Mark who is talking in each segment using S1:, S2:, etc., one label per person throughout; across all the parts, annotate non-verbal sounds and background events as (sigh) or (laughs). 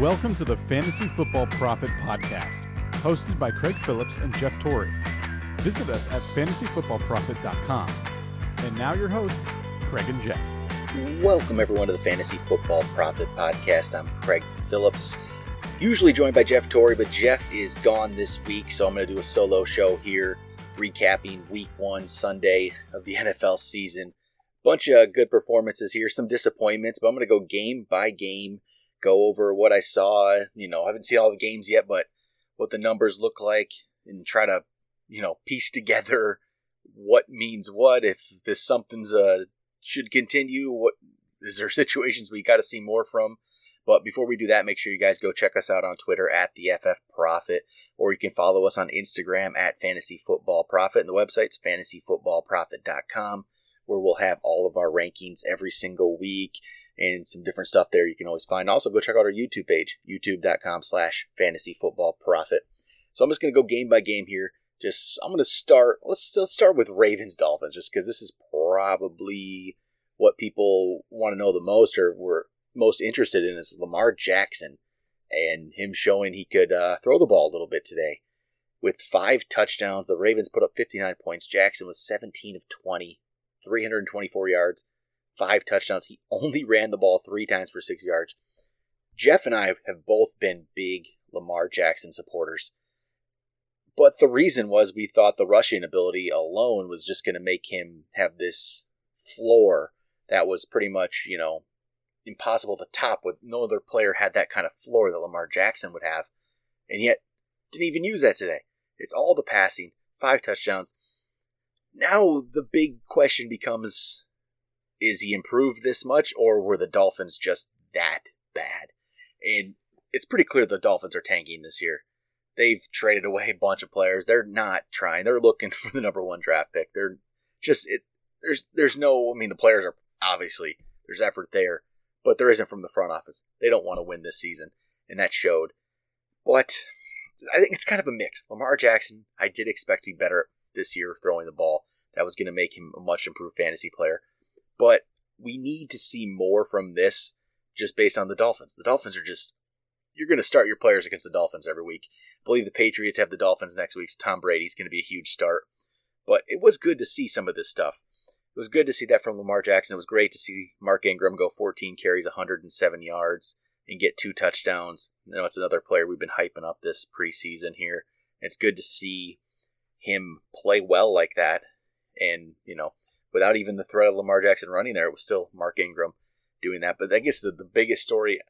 S1: Welcome to the Fantasy Football Profit Podcast, hosted by Craig Phillips and Jeff Torrey. Visit us at fantasyfootballprofit.com. And now your hosts, Craig and Jeff.
S2: Welcome, everyone, to the Fantasy Football Profit Podcast. I'm Craig Phillips, usually joined by Jeff Torrey, but Jeff is gone this week, so I'm going to do a solo show here, recapping week one, Sunday of the (laughs) NFL season. Bunch of good performances here, some disappointments, but I'm going to go game by game, go over what I saw. You know, I haven't seen all the games yet, but what the numbers look like, and try to, you know, piece together what means what. If this something's uh should continue, what is there (laughs) situations we got to see more from? But before we do that, make sure you guys go check us out on Twitter at the FF Profit, or you can follow us on Instagram at Fantasy Football Profit, and the website's fantasyfootballprofit.com, where we'll have all of our rankings every single week and some different stuff there you can always find. Also, go check out our YouTube page, youtube.com slash fantasy football profit. So I'm just going to go game by game here. Just I'm going to start. Let's let's start with Ravens Dolphins, just because this is probably what people want to know the most, or were most interested in, is Lamar Jackson and him showing he could uh, throw the ball a little bit today. With five touchdowns, the Ravens put up 59 points. Jackson was 17 of 20, 324 yards, five touchdowns. He (laughs) only ran the ball three times for six yards. Jeff and I have both been big Lamar Jackson supporters. But the reason was we thought the rushing ability alone was just going to make him have this floor that was pretty much, you know, impossible to top with no other player had that kind of floor that Lamar Jackson would have. And yet didn't even use that today. It's all the passing, five touchdowns. Now the big question becomes is he improved this much or were the Dolphins just that bad? And it's pretty clear the Dolphins are tanking this year. They've traded away a bunch of players. They're not trying. They're looking (laughs) for the number one draft pick. They're just it. There's there's no. I mean, the players are obviously there's effort there, but there isn't from the front office. They don't want to win this season, and that showed. But I think it's kind of a mix. Lamar Jackson, I did expect to be better this year throwing the ball. That was going to make him a much improved fantasy player. But we need to see more from this just based on the Dolphins. The Dolphins are just you're going to start your players against the Dolphins every week. I believe the Patriots have the Dolphins next week. So Tom Brady's going to be a huge start. But it was good to see some of this stuff. It was good to see that from Lamar Jackson. It was great to see Mark Ingram go 14 carries, 107 yards, and get two touchdowns. You know, it's another player we've been hyping up this preseason here. It's good to see him play well like that. And, you know, without even the threat of Lamar Jackson running there, it was still Mark Ingram doing that. But I guess the, the biggest story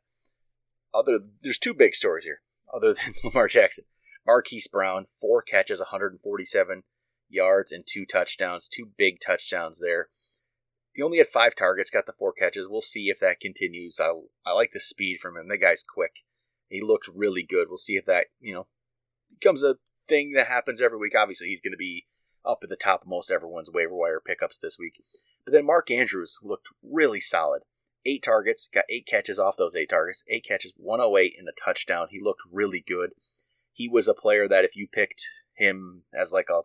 S2: other there's two big stories here other (laughs) than Lamar Jackson. Marquise Brown, four catches, 147 yards, and two touchdowns. Two big touchdowns there. He only had five targets, got the four catches. We'll see if that continues. I, I like the speed from him. That guy's quick. He looked really good. We'll see if that, you know, becomes a thing that happens every week. Obviously, he's going to be up at the top of most everyone's waiver wire pickups this week. But then Mark Andrews looked really solid eight targets, got eight catches off those eight targets, eight catches, 108 in a touchdown. He looked really good. He was a player that if you picked him as like a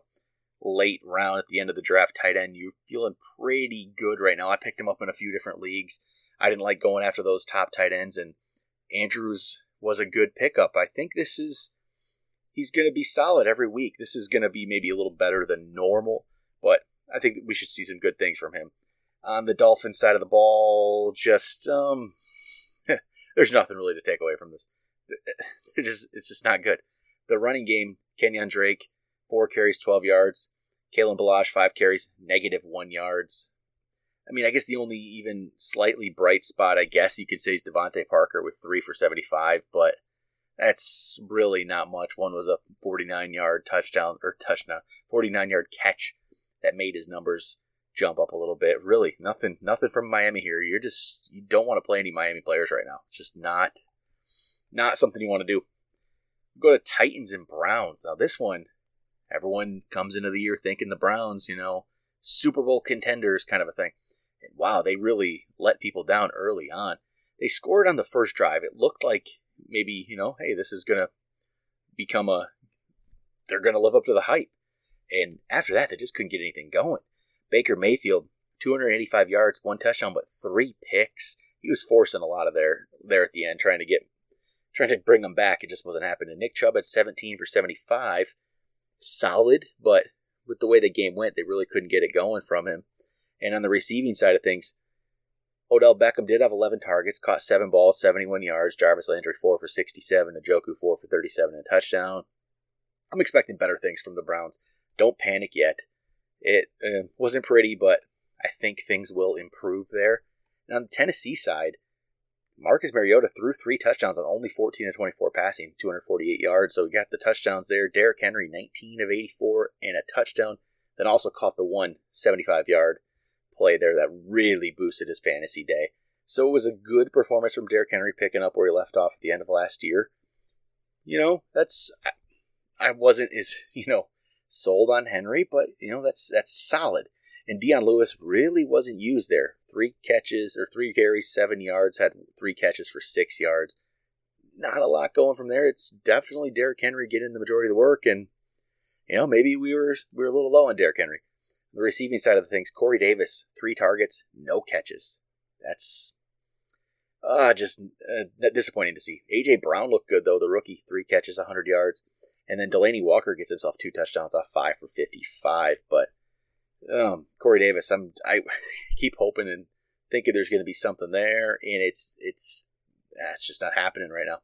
S2: late round at the end of the draft tight end, you're feeling pretty good right now. I picked him up in a few different leagues. I didn't like going after those top tight ends, and Andrews was a good pickup. I think this is he's going to be solid every week. This is going to be maybe a little better than normal, but I think we should see some good things from him on the Dolphin side of the ball, just um, (laughs) there's nothing really to take away from this. (laughs) Just it's just not good. The running game, Kenyan Drake, four carries, twelve yards. Kalen Ballage, five carries, negative one yards. I mean, I guess the only even slightly bright spot, I guess you could say, is DeVante Parker with three for 75, but that's really not much. One was a 49 yard touchdown, or touchdown, 49 yard catch that made his numbers jump up a little bit. Really, nothing, nothing from Miami here. You're just you don't want to play any Miami players right now. It's just not, not something you want to do. Go to Titans and Browns. Now this one, everyone comes into the year thinking the Browns, you know, Super Bowl contenders kind of a thing. And wow, they really let people down early on. They scored on the first drive. It looked like maybe you know, hey, this is gonna become a. They're gonna live up to the hype. And after that, they just couldn't get anything going. Baker Mayfield, 285 yards, one touchdown, but three picks. He was forcing a lot of there there at the end, trying to get trying to bring them back. It just wasn't happening. Nick Chubb had 17 for 75. Solid, but with the way the game went, they really couldn't get it going from him. And on the receiving side of things, Odell Beckham did have 11 targets, caught 7 balls, 71 yards. Jarvis Landry 4 for 67. Njoku 4 for 37 and a touchdown. I'm expecting better things from the Browns. Don't panic yet. It uh, wasn't pretty, but I think things will improve there. And on the Tennessee side, Marcus Mariota threw three touchdowns on only 14 of 24 passing, 248 yards. So we got the touchdowns there. Derrick Henry, 19 of 84 and a touchdown. Then also caught the one 75 yard play there that really boosted his fantasy day. So it was a good performance from Derrick Henry picking up where he left off at the end of last year. You know, that's I wasn't as, (laughs) you know, sold on Henry, but you know, that's that's solid. And Dion Lewis really wasn't used there. Three catches or three carries, seven yards, had three catches for six yards. Not a lot going from there. It's definitely Derrick Henry getting the majority of the work, and you know maybe we were we were a little low on Derrick Henry. The receiving side of the things, Corey Davis, three targets, no catches. That's uh, just uh, disappointing to see. AJ Brown looked good though. The rookie, three catches, 100 yards, and then Delanie Walker gets himself two touchdowns off five for 55. But um, Corey Davis, I'm I (laughs) keep hoping and thinking there's going to be something there, and it's it's ah, it's just not happening right now.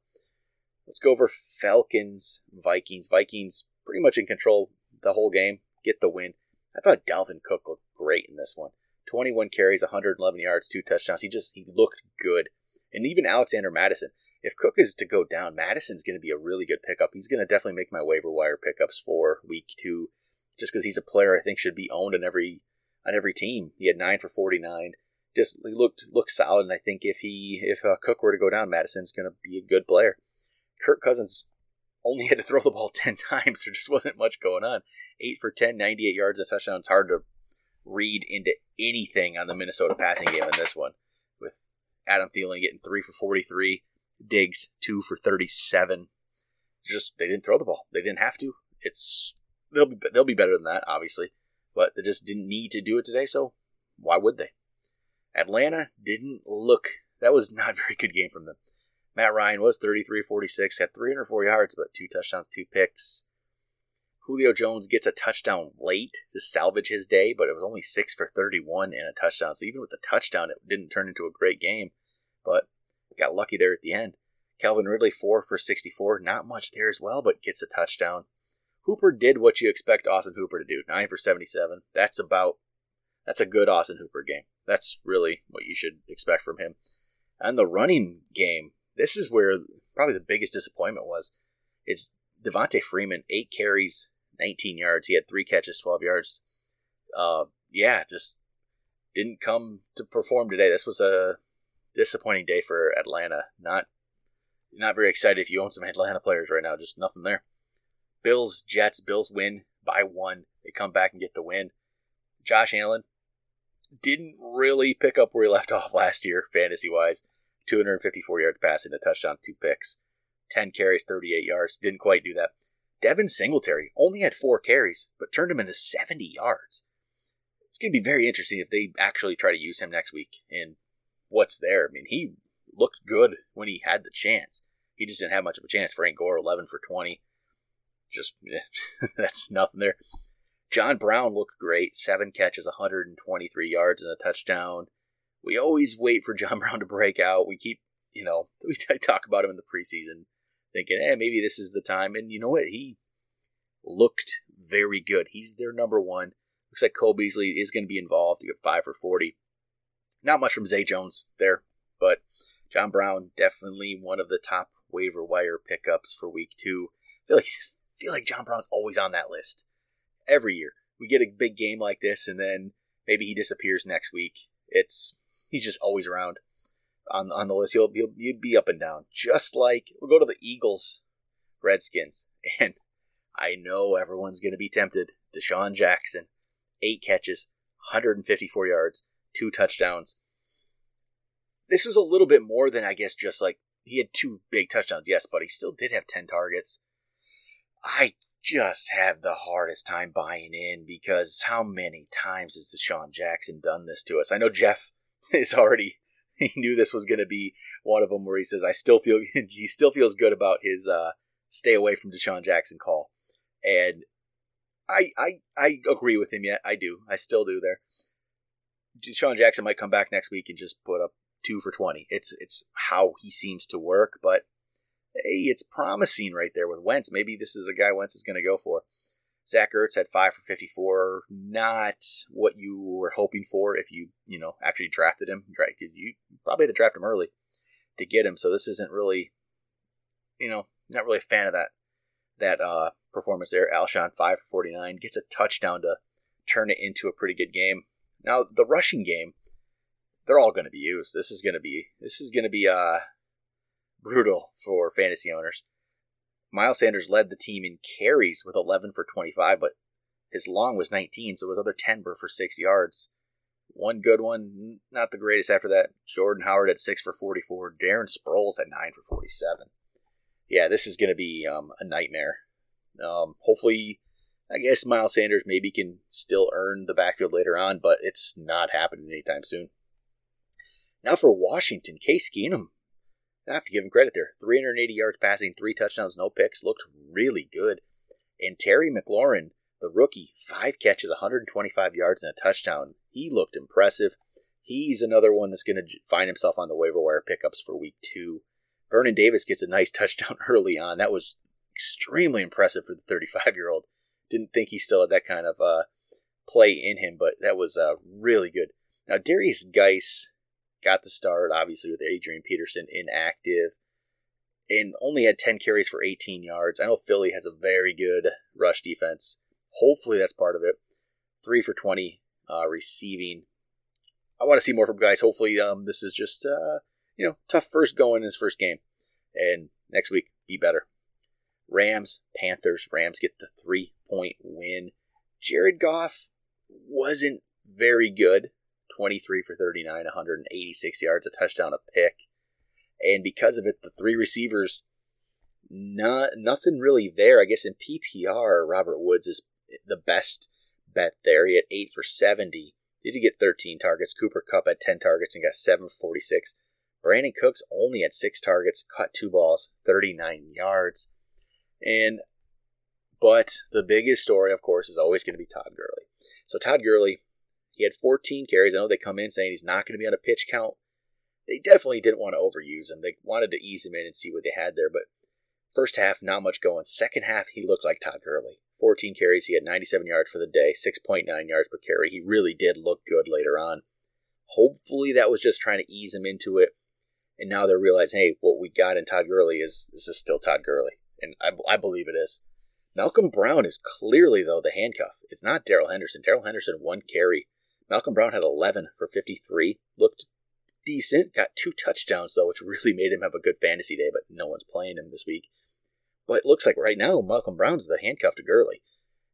S2: Let's go over Falcons Vikings. Vikings pretty much in control the whole game, get the win. I thought Dalvin Cook looked great in this one. 21 carries, 111 yards, two touchdowns. He just he looked good. And even Alexander Mattison. If Cook is to go down, Mattison's going to be a really good pickup. He's going to definitely make my waiver wire pickups for week two just because he's a player I think should be owned on every on every team. He had nine for forty nine. Just he looked looked solid, and I think if he if uh, Cook were to go down, Mattison's going to be a good player. Kirk Cousins only had to throw the ball (laughs) ten times. There just wasn't much going on. Eight for 10, 98 yards a touchdown. It's hard to read into anything on the Minnesota passing game in this one. With Adam Thielen getting three for forty three, Diggs two for thirty seven. Just they didn't throw the ball. They didn't have to. It's they'll be they'll be better than that, obviously, but they just didn't need to do it today. So why would they? Atlanta didn't look. That was not a very good game from them. Matt Ryan was 33 46, had 304 yards, but two touchdowns, two picks. Julio Jones gets a touchdown late to salvage his day, but it was only 6 for 31 and a touchdown. So even with the touchdown, it didn't turn into a great game, but got lucky there at the end. Calvin Ridley, 4 for 64, not much there as well, but gets a touchdown. Hooper did what you expect Austin Hooper to do. Nine for seventy-seven. That's about that's a good Austin Hooper game. That's really what you should expect from him. And the running game, this is where probably the biggest disappointment was. It's Devonta Freeman, eight carries, 19 yards. He had three catches, 12 yards. Uh, yeah, just didn't come to perform today. This was a disappointing day for Atlanta. Not not very excited if you own some Atlanta players right now. Just nothing there. Bills, Jets, Bills win by one. They come back and get the win. Josh Allen didn't really pick up where he left off last year, fantasy wise. 254 yards passing, a touchdown, two picks, 10 carries, 38 yards. Didn't quite do that. Devin Singletary only had four carries, but turned him into 70 yards. It's going to be very interesting if they actually try to use him next week and what's there. I mean, he looked good when he had the chance. He just didn't have much of a chance. Frank Gore, 11 for 20, just (laughs) eh, that's nothing there. John Brown looked great. Seven catches, 123 yards, and a touchdown. We always wait for John (laughs) Brown to break out. We keep, you know, (laughs) we talk about him in the preseason, thinking, hey, maybe this is the time. And you know what? He looked very good. He's their number one. Looks like Cole Beasley is going to be involved. He got five for 40. Not much from Zay Jones there, but John Brown definitely one of the top waiver wire pickups for week two. I feel like (laughs) feel like John Brown's always on that list every year. We get a big game like this, and then maybe he disappears next week. It's he's just always around on on the list. He'll, he'll, he'll be up and down, just like we'll go to the Eagles, Redskins, (laughs) and I know everyone's going to be tempted. DeSean Jackson, eight catches, 154 yards, two touchdowns. This was a little bit more than I guess just like he had two big touchdowns, yes, but he still did have 10 targets. I just have the hardest time buying in because how many times has DeSean Jackson done this to us? I know Jeff (laughs) is already he knew this was going to be one of them where he says, "I still feel (laughs) he still feels good about his uh, stay away from DeSean Jackson call," and I I I agree with him. Yet I do. I still do. There, DeSean Jackson might come back next week and just put up two for twenty. It's it's how he seems to work, but hey, it's promising right there with Wentz. Maybe this is a guy Wentz is going to go for. Zach Ertz had five for 54. Not what you were hoping for if you, you know, actually drafted him. You probably had to draft him early to get him. So this isn't really, you know, not really a fan of that that uh, performance there. Alshon five for 49 gets a touchdown to turn it into a pretty good game. Now the rushing game, they're all going to be used. This is going to be this is going to be uh brutal for fantasy owners. Miles Sanders led the team in carries with 11 for 25, but his long was 19, so his other 10 were for six yards. One good one, not the greatest after that. Jordan Howard at 6 for 44. Darren Sproles at 9 for 47. Yeah, this is going to be um, a nightmare. Um, hopefully, I guess Miles Sanders maybe can still earn the backfield later on, but it's not happening anytime soon. Now for Washington, Case Keenum I have to give him credit there. 380 yards passing, three touchdowns, no picks. Looked really good. And Terry McLaurin, the rookie, five catches, 125 yards, and a touchdown. He looked impressive. He's another one that's going to find himself on the waiver wire pickups for week two. Vernon Davis gets a nice (laughs) touchdown early on. That was extremely impressive for the 35 year old. Didn't think he still had that kind of uh, play in him, but that was uh, really good. Now, Derrius Guice got the start, obviously, with Adrian Peterson inactive, and only had 10 carries for 18 yards. I know Philly has a very good rush defense. Hopefully, that's part of it. Three for 20 uh, receiving. I want to see more from Guice. Hopefully, um, this is just, uh, you know, tough first going in his first game. And next week, be better. Rams, Panthers. Rams get the three point win. Jared Goff wasn't very good. 23 for 39, 186 yards, a touchdown, a pick. And because of it, the three receivers, not, nothing really there. I guess in PPR, Robert Woods is the best bet there. He had 8 for 70. Did he get 13 targets. Cooper Kupp had 10 targets and got 7 for 46. Brandin Cooks only had 6 targets, caught 2 balls, 39 yards. And but the biggest story, of course, is always going to be Todd Gurley. So Todd Gurley, he had 14 carries. I know they come in saying he's not going to be on a pitch count. They definitely didn't want to overuse him. They wanted to ease him in and see what they had there. But first half, not much going. Second half, he looked like Todd Gurley. 14 carries. He had 97 yards for the day, 6.9 yards per carry. He really did look good later on. Hopefully, that was just trying to ease him into it. And now they're realizing, hey, what we got in Todd Gurley is this is still Todd Gurley. And I, I believe it is. Malcolm Brown is clearly, though, the handcuff. It's not Darrell Henderson. Darrell Henderson, one carry Malcolm Brown had 11 for 53. Looked decent. Got two touchdowns, though, which (laughs) really made him have a good fantasy day, but no one's playing him this week. But it looks like right now, Malcolm Brown's the handcuff to Gurley.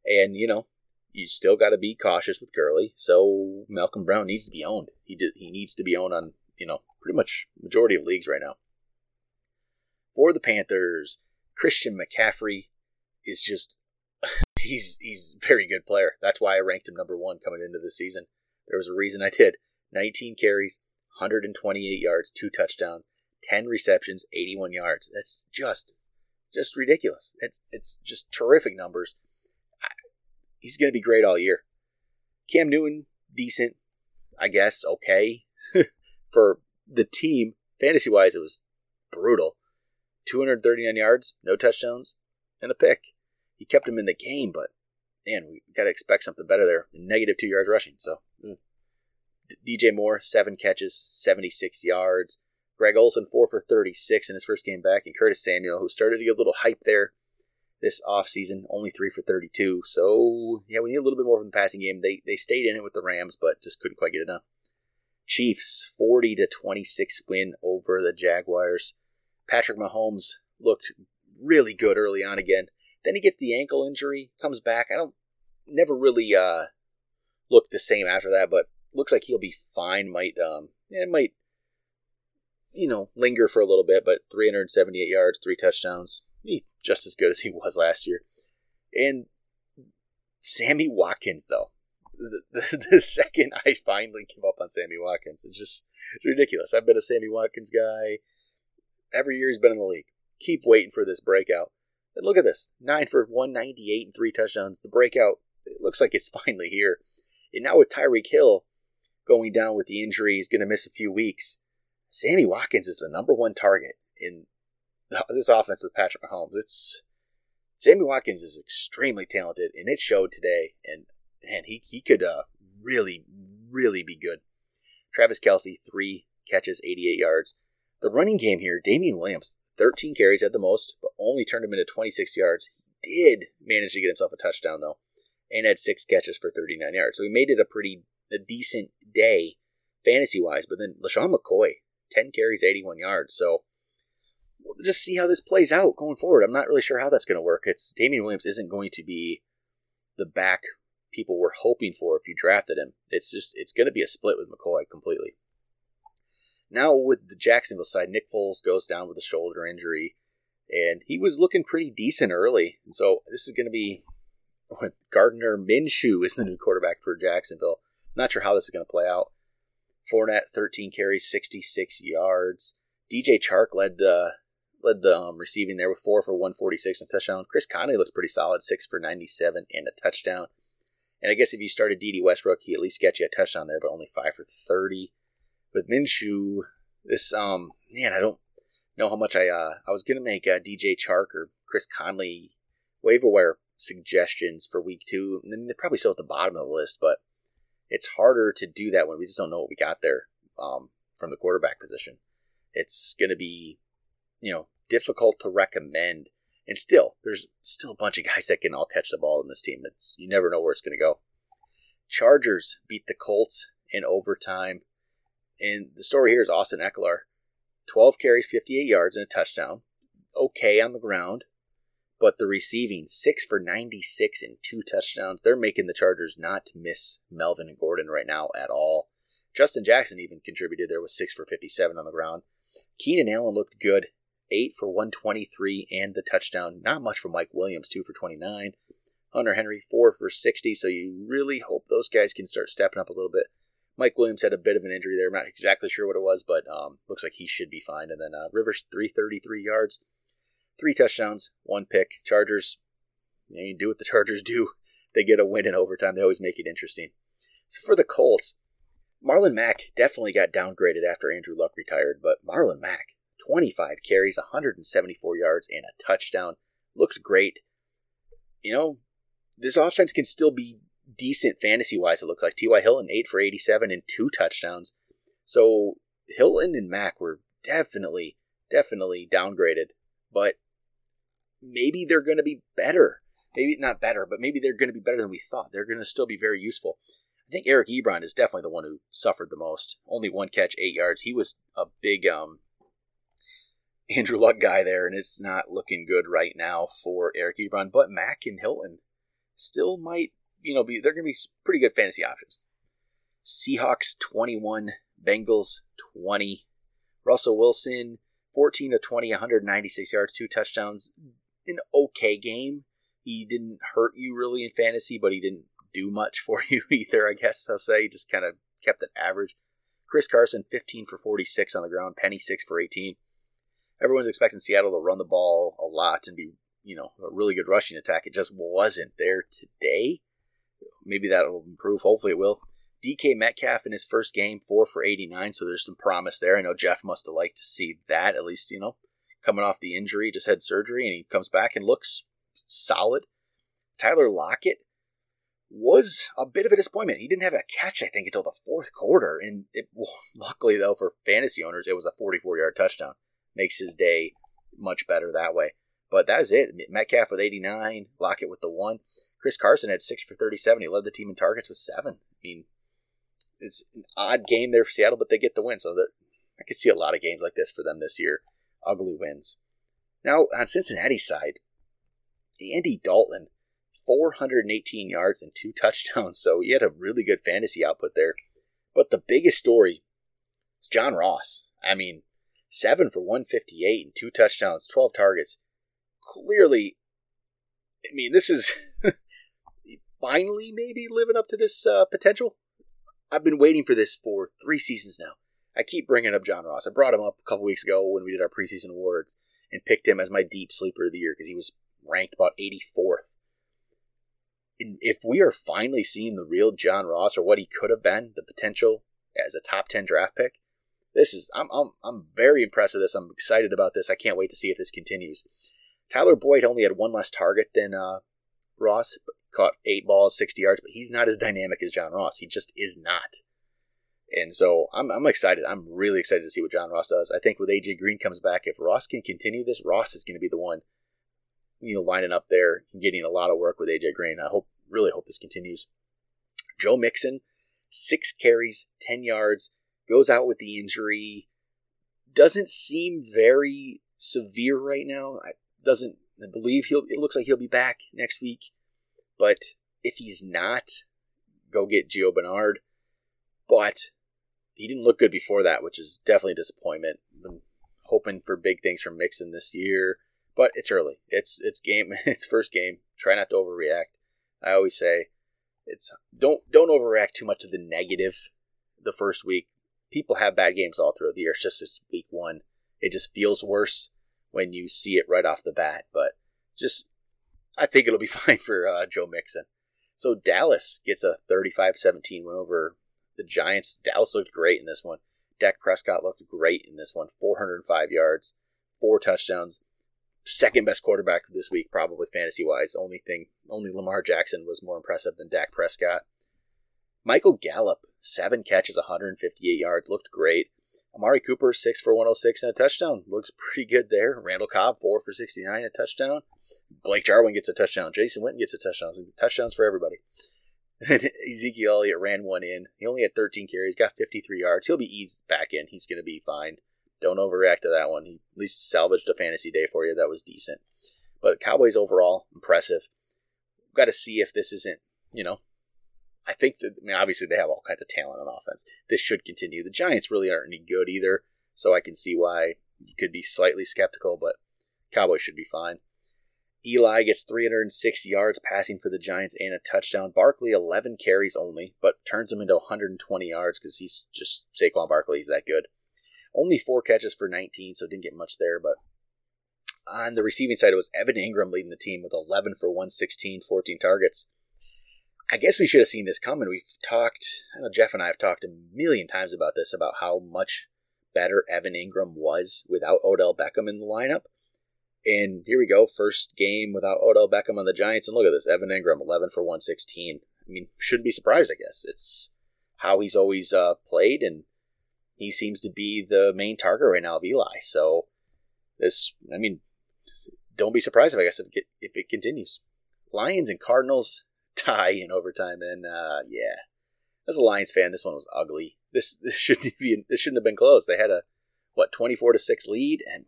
S2: And, you know, you still got to be cautious with Gurley. So Malcolm Brown needs to be owned. He did, he needs to be owned on, you know, pretty much majority of leagues right now. For the Panthers, Christian McCaffrey is just (laughs) he's he's a very good player. That's why I ranked him number one coming into the season. There was a reason I did. 19 carries, 128 yards, two touchdowns, 10 receptions, 81 yards. That's just just ridiculous. It's it's just terrific numbers. He's going to be great all year. Cam Newton, decent, I guess, okay. (laughs) For the team, fantasy wise, it was brutal. 239 yards, no touchdowns, and a pick. He kept him in the game, but man, we got to expect something better there. Negative two yards rushing. So. DJ Moore, seven catches, 76 yards. Greg Olsen, four for 36 in his first game back. And Curtis Samuel, who started to get a little hype there this offseason, only three for 32. So, yeah, we need a little bit more from the passing game. They, they stayed in it with the Rams, but just couldn't quite get enough. Chiefs, 40 to 26 win over the Jaguars. Patrick Mahomes looked really good early on again. Then he gets the ankle injury, comes back. I don't never really uh, looked the same after that, but looks like he'll be fine. Might um, it might you know linger for a little bit, but 378 yards, three touchdowns, he just as good as he (laughs) was last year. And Sammy Watkins though, the, the, (laughs) the second I finally give up on Sammy Watkins, it's just it's ridiculous. I've been a Sammy Watkins guy every year he's been in the league. Keep waiting for this breakout. And look at this nine for 198 and three touchdowns. The breakout, it looks like it's (laughs) finally here. And now with Tyreek Hill going down with the injury, he's going to miss a few weeks. Sammy Watkins is the number one target in this offense with Patrick Mahomes. It's Sammy Watkins is extremely talented, and it showed today. And man, he he could uh, really, really be good. Travis Kelce three catches, 88 yards. The running game here, Damien Williams, 13 carries at the most, but only turned him into 26 yards. He did manage to get himself a touchdown, though, and had six catches for 39 yards. So he made it a pretty a decent day fantasy wise. But then LeSean McCoy, 10 carries, 81 yards. So we'll just see how this plays out going forward. I'm not really sure how that's going to work. It's Damien Williams isn't going to be the back people were hoping for if you drafted him. It's just it's going to be a split with McCoy completely. Now with the Jacksonville side, Nick Foles goes down with a shoulder injury, and he was looking pretty decent early. And so this is going to be Gardner Minshew is the new quarterback for Jacksonville. Not sure how this is going to play out. Fournette, 13 carries, 66 yards. DJ Chark led the led the um, receiving there with four for 146 and a touchdown. Chris Conley looked pretty solid, six for 97 and a touchdown. And I guess if you started Dede Westbrook, he at least get you a touchdown there, but only five for 30 with Minshew, this um man, I don't know how much I uh I was gonna make uh, DJ Chark or Chris Conley waiver wire suggestions for week two. I mean, they're probably still at the bottom of the list, but it's harder to do that when we just don't know what we got there um, from the quarterback position. It's gonna be you know difficult to recommend. And still, there's still a bunch of guys that can all catch the ball in this team. It's you never know where it's going to go. Chargers beat the Colts in overtime. And the story here is Austin Ekeler. 12 carries, 58 yards, and a touchdown. Okay on the ground, but the receiving, 6 for 96 and two touchdowns. They're making the Chargers not miss Melvin and Gordon right now at all. Justin Jackson even contributed there with 6 for 57 on the ground. Keenan Allen looked good. 8 for 123 and the touchdown. Not much for Mike Williams, 2 for 29. Hunter Henry, 4 for 60. So you really hope those guys can start stepping up a little bit. Mike Williams had a bit of an injury there. I'm not exactly sure what it was, but um, looks like he should be fine. And then uh, Rivers, 333 yards, three touchdowns, one pick. Chargers, you, know, you do what the Chargers do. (laughs) They get a win in overtime. They always make it interesting. So for the Colts, Marlon Mack definitely got downgraded after Andrew Luck retired, but Marlon Mack, 25 carries, 174 yards, and a touchdown. Looked great. You know, this offense can still be decent fantasy wise, it looks like. T.Y. Hilton, 8 for 87 and two touchdowns. So Hilton and Mack were definitely, definitely downgraded, but maybe they're going to be better. Maybe not better, but maybe they're going to be better than we thought. They're going to still be very useful. I think Eric Ebron is definitely the one who suffered the most. Only one catch, eight yards. He was a big um, Andrew Luck guy there, and it's not looking good right now for Eric Ebron. But Mack and Hilton still might you know, be they're going to be pretty good fantasy options. Seahawks 21, Bengals 20. Russell Wilson 14 to 20, 196 yards, two touchdowns. An okay game. He didn't hurt you really in fantasy, but he didn't do much (laughs) for you either, I guess I'll say. He just kind of kept it average. Chris Carson 15 for 46 on the ground, Penny 6 for 18. Everyone's expecting Seattle to run the ball a lot and be, you know, a really good rushing attack. It just wasn't there today maybe that'll improve. Hopefully, it will. DK Metcalf in his first game, four for 89, so there's some promise there. I know Jeff must have liked to see that, at least, you know, coming off the injury, just had surgery, and he comes back and looks solid. Tyler Lockett was a bit of a disappointment. He didn't have a catch, I think, until the fourth quarter, and it, well, (laughs) luckily, though, for fantasy owners, it was a 44 yard touchdown. Makes his day much better that way. But that's it. Metcalf with 89, Lockett with the one. Chris Carson had six for 37. He led the team in targets with seven. I mean, it's an odd game there for Seattle, but they get the win. So that I could see a lot of games like this for them this year. Ugly wins. Now on Cincinnati's side, Andy Dalton, 418 yards and two touchdowns. So he had a really good fantasy output there. But the biggest story is John Ross. I mean, seven for 158 and two touchdowns, 12 targets. Clearly, I mean, this is (laughs) finally maybe living up to this uh, potential. I've been waiting for this for three seasons now. I keep bringing up John Ross. I brought him up a couple weeks ago when we did our preseason awards and picked him as my deep sleeper of the year because he was ranked about 84th. And if we are finally seeing the real John Ross or what he could have been, the potential as a top 10 draft pick, this is I'm I'm I'm very impressed with this. I'm excited about this. I can't wait to see if this continues. Tyler Boyd only had one less target than uh, Ross, caught eight balls, 60 yards, but he's not as dynamic as John Ross. He just is not. And so I'm, I'm excited. I'm really excited to see what John Ross does. I think with AJ Green comes back, if Ross can continue this, Ross is going to be the one, you know, lining up there and getting a lot of work with AJ Green. I hope, really hope this continues. Joe Mixon, six carries, 10 yards, goes out with the injury. Doesn't seem very severe right now. I doesn't I believe he'll. It looks like he'll be back next week, but if he's not, go get Gio Bernard. But he didn't look good before that, which is definitely a disappointment. I'm hoping for big things from Mixon this year, but it's early. It's it's game. (laughs) It's first game. Try not to overreact. I always say, it's don't don't overreact too much to the negative. The first week, people have bad games all throughout the year. It's just it's week one. It just feels worse when you see it right off the bat. But just, I think it'll be (laughs) fine for uh, Joe Mixon. So Dallas gets a 35-17 win over the Giants. Dallas looked great in this one. Dak Prescott looked great in this one. 405 yards, four touchdowns. Second best quarterback this week, probably fantasy wise. Only thing, only Lamar Jackson was more impressive than Dak Prescott. Michael Gallup, seven catches, 158 yards, looked great. Amari Cooper, 6 for 106 and a touchdown. Looks pretty good there. Randall Cobb, 4 for 69 a touchdown. Blake Jarwin gets a touchdown. Jason Witten gets a touchdown. Touchdowns for everybody. Ezekiel Elliott ran one in. He only had 13 carries, got 53 yards. He'll be eased back in. He's going to be fine. Don't overreact to that one. He at least salvaged a fantasy day for you. That was decent. But Cowboys overall, impressive. We've got to see if this isn't, you know, I think that I mean obviously they have all kinds of talent on offense. This should continue. The Giants really aren't any good either, so I can see why you could be slightly skeptical, but Cowboys should be fine. Eli gets 306 yards passing for the Giants and a touchdown. Barkley 11 carries only, but turns him into 120 yards because he's just Saquon Barkley. He's that good. Only four catches for 19, so didn't get much there. But on the receiving side, it was Evan Engram leading the team with 11 for 116, 14 targets. I guess we should have seen this coming. We've talked, I know Jeff and I have talked a million times about this, about how much better Evan Engram was without Odell Beckham in the lineup. And here we go, first game without Odell Beckham on the Giants. And look at this Evan Engram, 11 for 116. I mean, shouldn't be surprised, I guess. It's how he's always uh, played, and he seems to be the main target right now of Eli. So, this, I mean, don't be surprised if I guess if it, if it continues. Lions and Cardinals, (laughs) tie in overtime, and uh, yeah, as a Lions fan, this one was ugly. This this (laughs) shouldn't be this shouldn't have been close. They had a what twenty four to six lead, and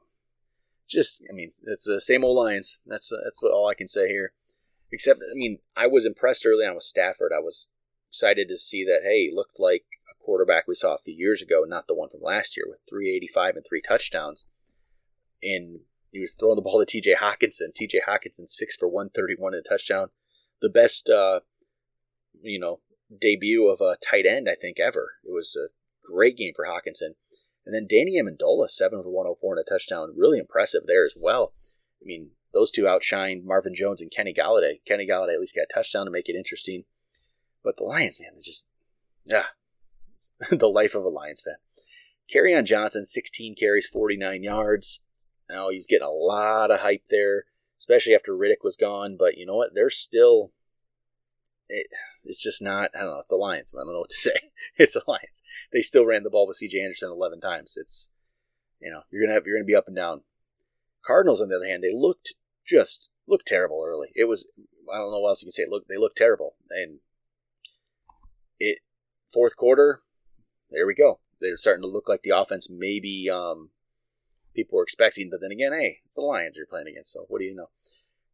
S2: just I mean it's the same old Lions. That's uh, that's what all I can say here. Except I mean I was impressed early on with Stafford. I was excited to see that hey looked like a quarterback we saw a few years ago, not the one from last year with three eighty five and three touchdowns. And he was throwing the ball to T.J. Hockenson. T.J. Hockenson six for one thirty one and a touchdown the best, uh, you know, debut of a tight end I think ever. It was a great game for Hockenson. And then Danny Amendola, seven for 104 and a touchdown, really impressive there as well. I mean, those two outshined Marvin Jones and Kenny Golladay. Kenny Golladay at least got a touchdown to make it interesting. But the Lions, man, they just, yeah, (laughs) the life of a Lions fan. Kerryon Johnson, 16 carries, 49 yards. Now he's getting a lot of hype there especially after Riddick was gone. But you know what? They're still. It, it's just not. I don't know. It's Alliance. I don't know what to (laughs) say. It's Alliance. They still ran the ball with C.J. Anderson eleven times. It's you know you're gonna have you're gonna be up and down. Cardinals on the other hand, they looked just looked terrible early. It was I don't know what else you can say. Look, they looked terrible, and it fourth quarter. There we go. They're starting to look like the offense maybe um, people were expecting. But then again, hey, it's the Lions you're playing against, so what do you know?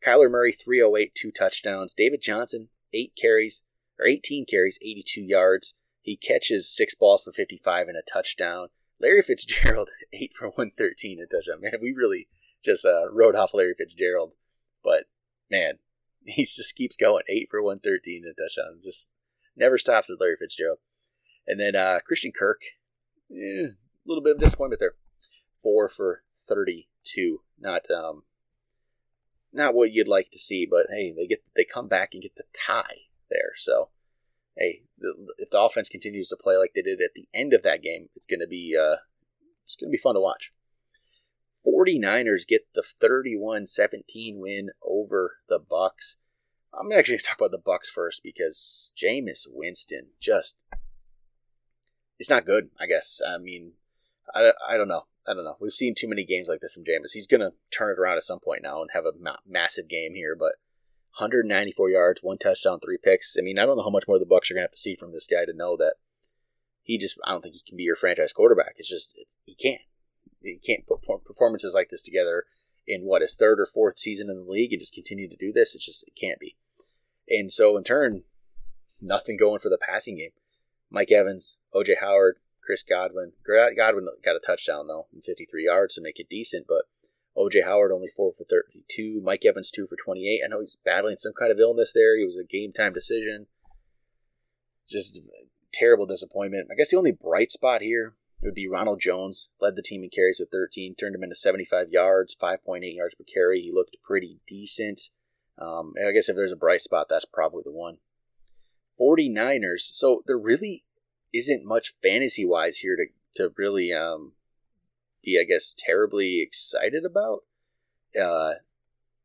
S2: Kyler Murray, 308, two touchdowns. David Johnson, eight carries, or 18 carries, 82 yards. He catches six balls for 55 and a touchdown. Larry Fitzgerald, (laughs) 8 for 113 and a touchdown. Man, we really just uh, wrote off Larry Fitzgerald. But, man, (laughs) He just keeps going. Eight for 113 and a touchdown. Just never stops with Larry Fitzgerald. And then uh, Christian Kirk, eh, a little bit of disappointment there. Four for 32. Not um, not what you'd like to see, but hey, they get they come back and get the tie there. So hey, if the offense continues to play like they did at the end of that game, it's going to be uh, it's going to be fun to watch. 49ers get the 31-17 win over the Bucs. I'm actually going to talk about the Bucs first because Jameis Winston just it's not good, I guess. I mean, I, I don't know. I don't know. We've seen too many games like this from Jameis. He's going to turn it around at some point now and have a ma- massive game here, but 194 yards, one touchdown, three picks. I mean, I don't know how much more the Bucs are going to have to see from this guy to know that he just. I don't think he can be your franchise quarterback. It's just it's, he can't. He can't put performances like this together in what his third or fourth season in the league and just continue to do this. It's just it can't be. And so in turn, nothing going for the passing game. Mike Evans, OJ Howard, Chris Godwin. Godwin got a touchdown though, and 53 yards to make it decent, but OJ Howard only four for 32. Mike Evans two for 28. I know he's battling some kind of illness there. He was a game time decision. Just terrible disappointment. I guess the only bright spot here would be Ronald Jones. Led the team in carries with 13, turned him into 75 yards, 5.8 yards per carry. He looked pretty decent. Um, I guess if there's a bright spot, that's probably the one. 49ers. So there really isn't much fantasy wise here to to really um be I guess terribly excited about. Uh,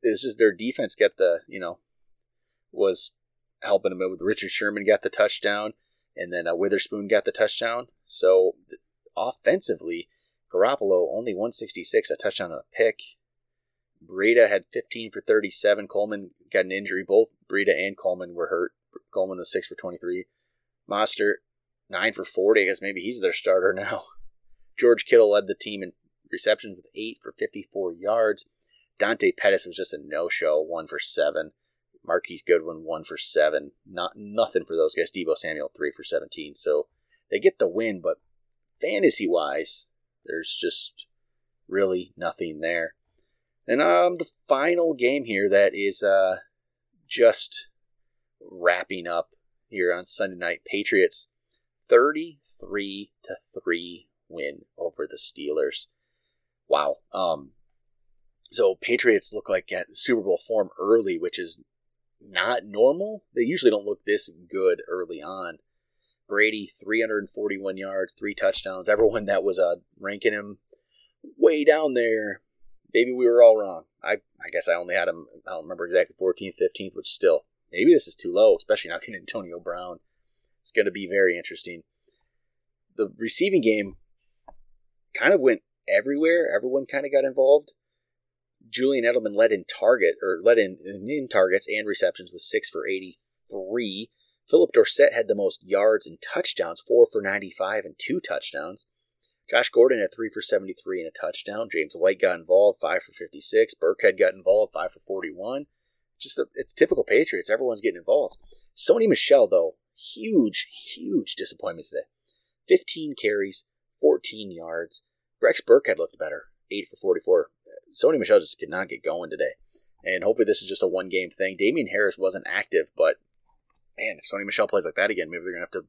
S2: it's just their defense get the you know was helping them out with Richard Sherman got the touchdown and then uh, Witherspoon got the touchdown. So offensively, Garoppolo only 166, a touchdown and a pick. Breida had 15 for 37. Coleman got an injury. Both Breida and Coleman were hurt. Coleman was 6 for 23. Mostert nine for 40. I guess maybe he's their starter (laughs) now. George Kittle led the team in receptions with eight for 54 yards. Dante Pettis was just a no-show, one for seven. Marquise Goodwin, one for seven. Not nothing for those guys. Deebo Samuel, three for 17. So they get the win, but fantasy-wise, there's just really nothing there. And um, the final game here that is uh, just wrapping up here on Sunday night. Patriots 33 to 3 win over the Steelers. Wow. Um so Patriots look like at Super Bowl form early, which is not normal. They usually don't look this good early on. Brady 341 yards, 3 touchdowns. Everyone that was uh ranking him way down there, maybe we were all wrong. I I guess I only had him I don't remember exactly 14th, 15th, which still maybe this is too low, especially not getting Antonio Brown. It's going to be very interesting. The receiving game kind of went everywhere. Everyone kind of got involved. Julian Edelman led in target or led in, in targets and receptions with six for 83. Philip Dorsett had the most yards and touchdowns, four for 95 and two touchdowns. Josh Gordon had three for 73 and a touchdown. James White got involved, five for 56. Burkhead got involved, five for 41. Just a, it's typical Patriots. Everyone's getting involved. Sony Michel, though, huge, huge disappointment today. 15 carries, 14 yards. Rex Burkhead looked better, 8 for 44. Sony Michel just could not get going today. And hopefully this is just a one game thing. Damien Harris wasn't active, but man, if Sony Michel plays like that again, maybe they're going to have to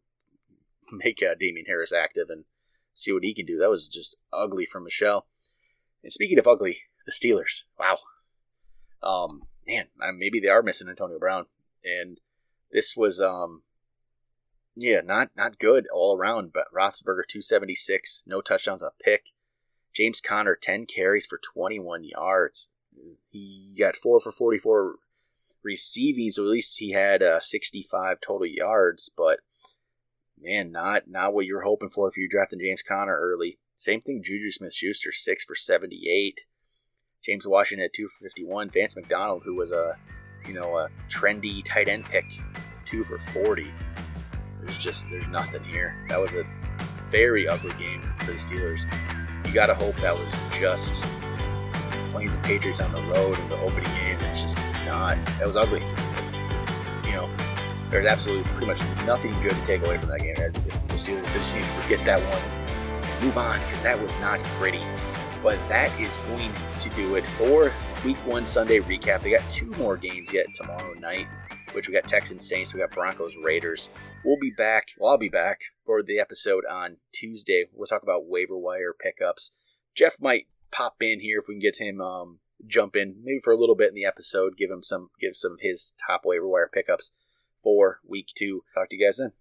S2: (laughs) make uh, Damien Harris active and see what he can do. That was just ugly from Michel. And speaking of ugly, the Steelers. Wow. Um, man, maybe they are missing Antonio Brown. And this was um yeah, not not good all around. But Roethlisberger two seventy six, no touchdowns, a pick. James Conner ten carries for twenty one yards. He got four for forty four receiving, so at least he had uh, sixty five total yards. But man, not not what you're hoping for if you're drafting James Conner early. Same thing, Juju Smith Schuster six for seventy eight. James Washington at two for fifty one. Vance McDonald, who was a you know a trendy tight end pick, two for forty. There's just there's nothing here. That was a very ugly game for the Steelers. You got to hope that was just playing the Patriots on the road in the opening game. It's just not. That was ugly. It's, you know, there's absolutely pretty much nothing good to take away from that game. As if the Steelers they just need to forget that one, move on because that was not pretty. But that is going to do it for Week One Sunday recap. We got two more games yet tomorrow night, which we got Texans Saints, we got Broncos Raiders. We'll be back. Well, I'll be back for the episode on Tuesday. We'll talk about waiver wire pickups. Jeff might pop in here if we can get him um, jump in maybe for a little bit in the episode, give him some give some of his top waiver wire pickups for week two. Talk to you guys then.